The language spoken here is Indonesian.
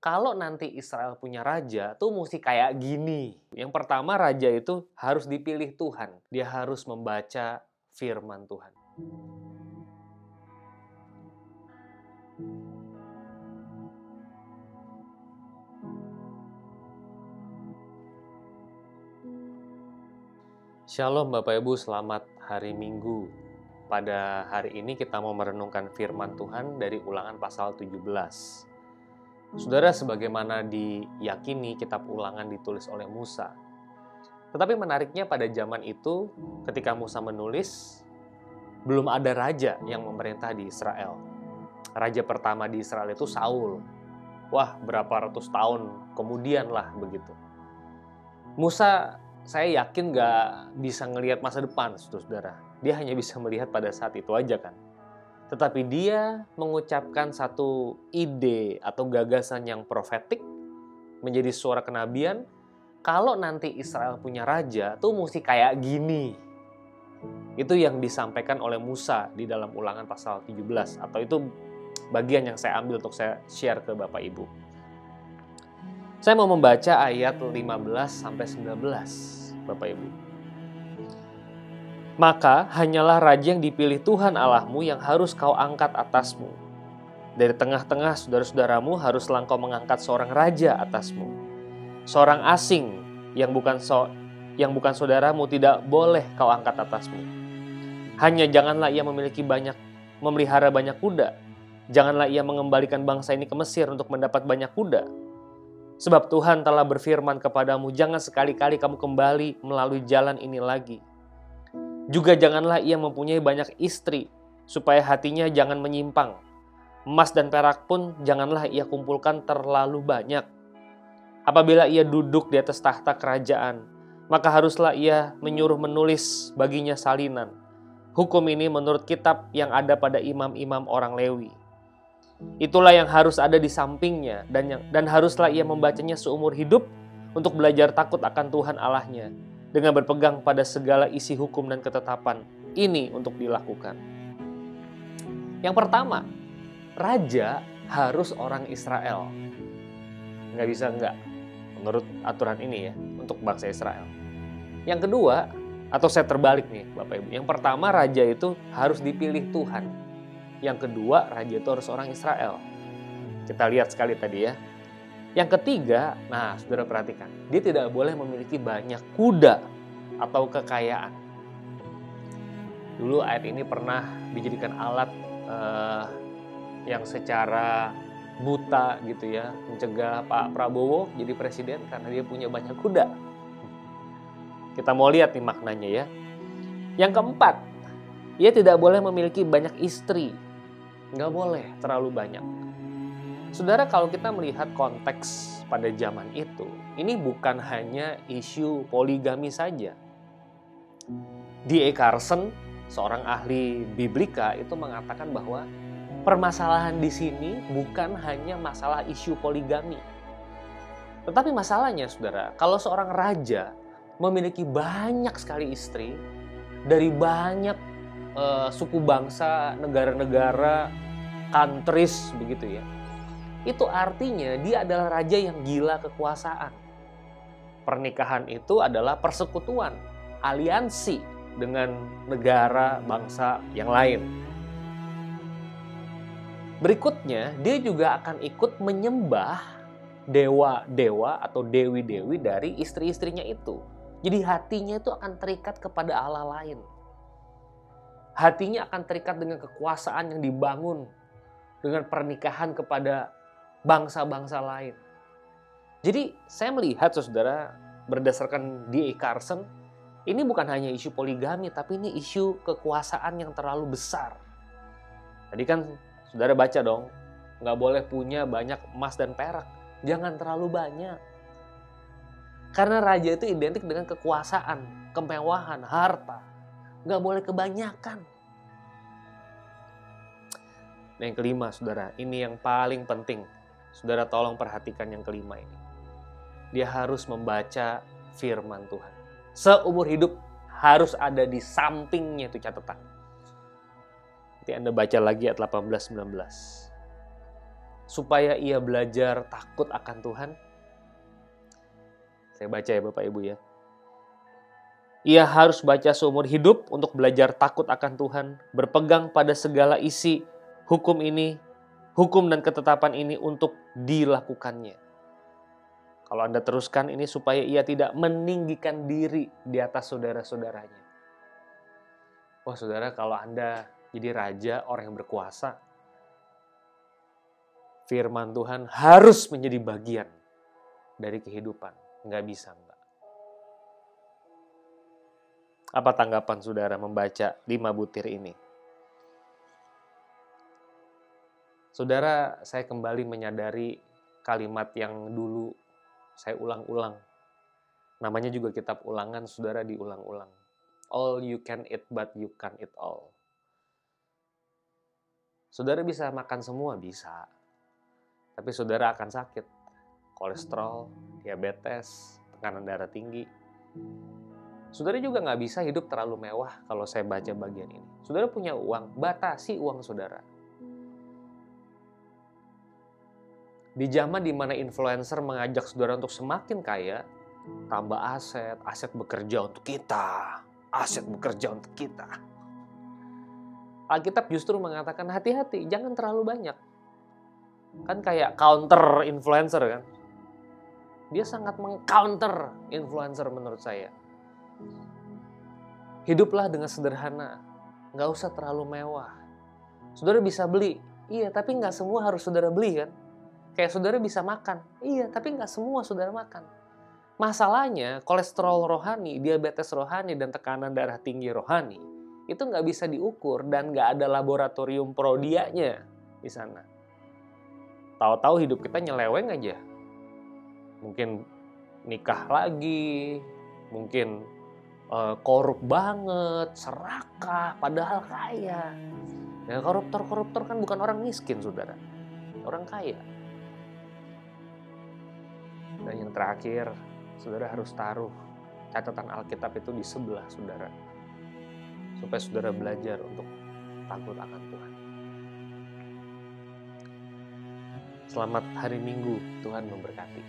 kalau nanti Israel punya raja tuh mesti kayak gini. Yang pertama raja itu harus dipilih Tuhan. Dia harus membaca firman Tuhan. Shalom Bapak Ibu, selamat hari Minggu. Pada hari ini kita mau merenungkan firman Tuhan dari ulangan pasal 17. Saudara, sebagaimana diyakini kitab ulangan ditulis oleh Musa. Tetapi menariknya pada zaman itu, ketika Musa menulis, belum ada raja yang memerintah di Israel. Raja pertama di Israel itu Saul. Wah, berapa ratus tahun kemudian lah begitu. Musa saya yakin nggak bisa ngelihat masa depan, saudara. Dia hanya bisa melihat pada saat itu aja kan. Tetapi dia mengucapkan satu ide atau gagasan yang profetik menjadi suara kenabian. Kalau nanti Israel punya raja, tuh mesti kayak gini. Itu yang disampaikan oleh Musa di dalam ulangan pasal 17. Atau itu bagian yang saya ambil untuk saya share ke Bapak Ibu. Saya mau membaca ayat 15 sampai 19, Bapak Ibu. Maka hanyalah raja yang dipilih Tuhan Allahmu yang harus kau angkat atasmu. Dari tengah-tengah saudara-saudaramu haruslah engkau mengangkat seorang raja atasmu. Seorang asing yang bukan so yang bukan saudaramu tidak boleh kau angkat atasmu. Hanya janganlah ia memiliki banyak memelihara banyak kuda. Janganlah ia mengembalikan bangsa ini ke Mesir untuk mendapat banyak kuda Sebab Tuhan telah berfirman kepadamu, jangan sekali-kali kamu kembali melalui jalan ini lagi. Juga janganlah ia mempunyai banyak istri, supaya hatinya jangan menyimpang. Emas dan perak pun janganlah ia kumpulkan terlalu banyak. Apabila ia duduk di atas tahta kerajaan, maka haruslah ia menyuruh menulis baginya salinan. Hukum ini menurut kitab yang ada pada imam-imam orang Lewi. Itulah yang harus ada di sampingnya dan yang, dan haruslah ia membacanya seumur hidup untuk belajar takut akan Tuhan Allahnya dengan berpegang pada segala isi hukum dan ketetapan ini untuk dilakukan. Yang pertama, raja harus orang Israel. Nggak bisa nggak, menurut aturan ini ya, untuk bangsa Israel. Yang kedua, atau saya terbalik nih Bapak Ibu. Yang pertama, raja itu harus dipilih Tuhan yang kedua, raja itu harus orang Israel. Kita lihat sekali tadi ya. Yang ketiga, nah saudara perhatikan, dia tidak boleh memiliki banyak kuda atau kekayaan. Dulu ayat ini pernah dijadikan alat uh, yang secara buta gitu ya, mencegah Pak Prabowo jadi presiden karena dia punya banyak kuda. Kita mau lihat nih maknanya ya. Yang keempat, ia tidak boleh memiliki banyak istri Nggak boleh terlalu banyak. Saudara, kalau kita melihat konteks pada zaman itu, ini bukan hanya isu poligami saja. D.A. Carson, seorang ahli biblika, itu mengatakan bahwa permasalahan di sini bukan hanya masalah isu poligami. Tetapi masalahnya, saudara, kalau seorang raja memiliki banyak sekali istri dari banyak uh, suku bangsa, negara-negara, countries begitu ya. Itu artinya dia adalah raja yang gila kekuasaan. Pernikahan itu adalah persekutuan, aliansi dengan negara bangsa yang lain. Berikutnya, dia juga akan ikut menyembah dewa-dewa atau dewi-dewi dari istri-istrinya itu. Jadi hatinya itu akan terikat kepada Allah lain hatinya akan terikat dengan kekuasaan yang dibangun dengan pernikahan kepada bangsa-bangsa lain. Jadi saya melihat saudara berdasarkan D.A. Carson ini bukan hanya isu poligami tapi ini isu kekuasaan yang terlalu besar. Tadi kan saudara baca dong, nggak boleh punya banyak emas dan perak. Jangan terlalu banyak. Karena raja itu identik dengan kekuasaan, kemewahan, harta nggak boleh kebanyakan. Nah yang kelima saudara, ini yang paling penting. Saudara tolong perhatikan yang kelima ini. Dia harus membaca firman Tuhan. Seumur hidup harus ada di sampingnya itu catatan. Nanti Anda baca lagi ayat 18-19. supaya ia belajar takut akan Tuhan? Saya baca ya Bapak Ibu ya. Ia harus baca seumur hidup untuk belajar takut akan Tuhan, berpegang pada segala isi hukum ini, hukum dan ketetapan ini untuk dilakukannya. Kalau Anda teruskan ini supaya ia tidak meninggikan diri di atas saudara-saudaranya. Wah saudara kalau Anda jadi raja, orang yang berkuasa, firman Tuhan harus menjadi bagian dari kehidupan. Nggak bisa, enggak. Apa tanggapan saudara membaca lima butir ini? Saudara, saya kembali menyadari kalimat yang dulu saya ulang-ulang. Namanya juga kitab ulangan, saudara diulang-ulang. All you can eat, but you can't eat all. Saudara bisa makan semua, bisa. Tapi saudara akan sakit. Kolesterol, diabetes, tekanan darah tinggi. Saudara juga nggak bisa hidup terlalu mewah kalau saya baca bagian ini. Saudara punya uang, batasi uang saudara. Di zaman di mana influencer mengajak saudara untuk semakin kaya, tambah aset, aset bekerja untuk kita, aset bekerja untuk kita. Alkitab justru mengatakan hati-hati, jangan terlalu banyak. Kan kayak counter influencer kan. Dia sangat mengcounter influencer menurut saya Hiduplah dengan sederhana, nggak usah terlalu mewah. Saudara bisa beli, iya, tapi nggak semua harus saudara beli kan? Kayak saudara bisa makan, iya, tapi nggak semua saudara makan. Masalahnya, kolesterol rohani, diabetes rohani, dan tekanan darah tinggi rohani itu nggak bisa diukur dan nggak ada laboratorium prodianya di sana. Tahu-tahu hidup kita nyeleweng aja. Mungkin nikah lagi, mungkin uh, korup banget, serakah, padahal kaya. Ya koruptor-koruptor kan bukan orang miskin, saudara. Orang kaya. Dan yang terakhir, saudara harus taruh catatan Alkitab itu di sebelah saudara. Supaya saudara belajar untuk takut akan Tuhan. Selamat hari Minggu, Tuhan memberkati.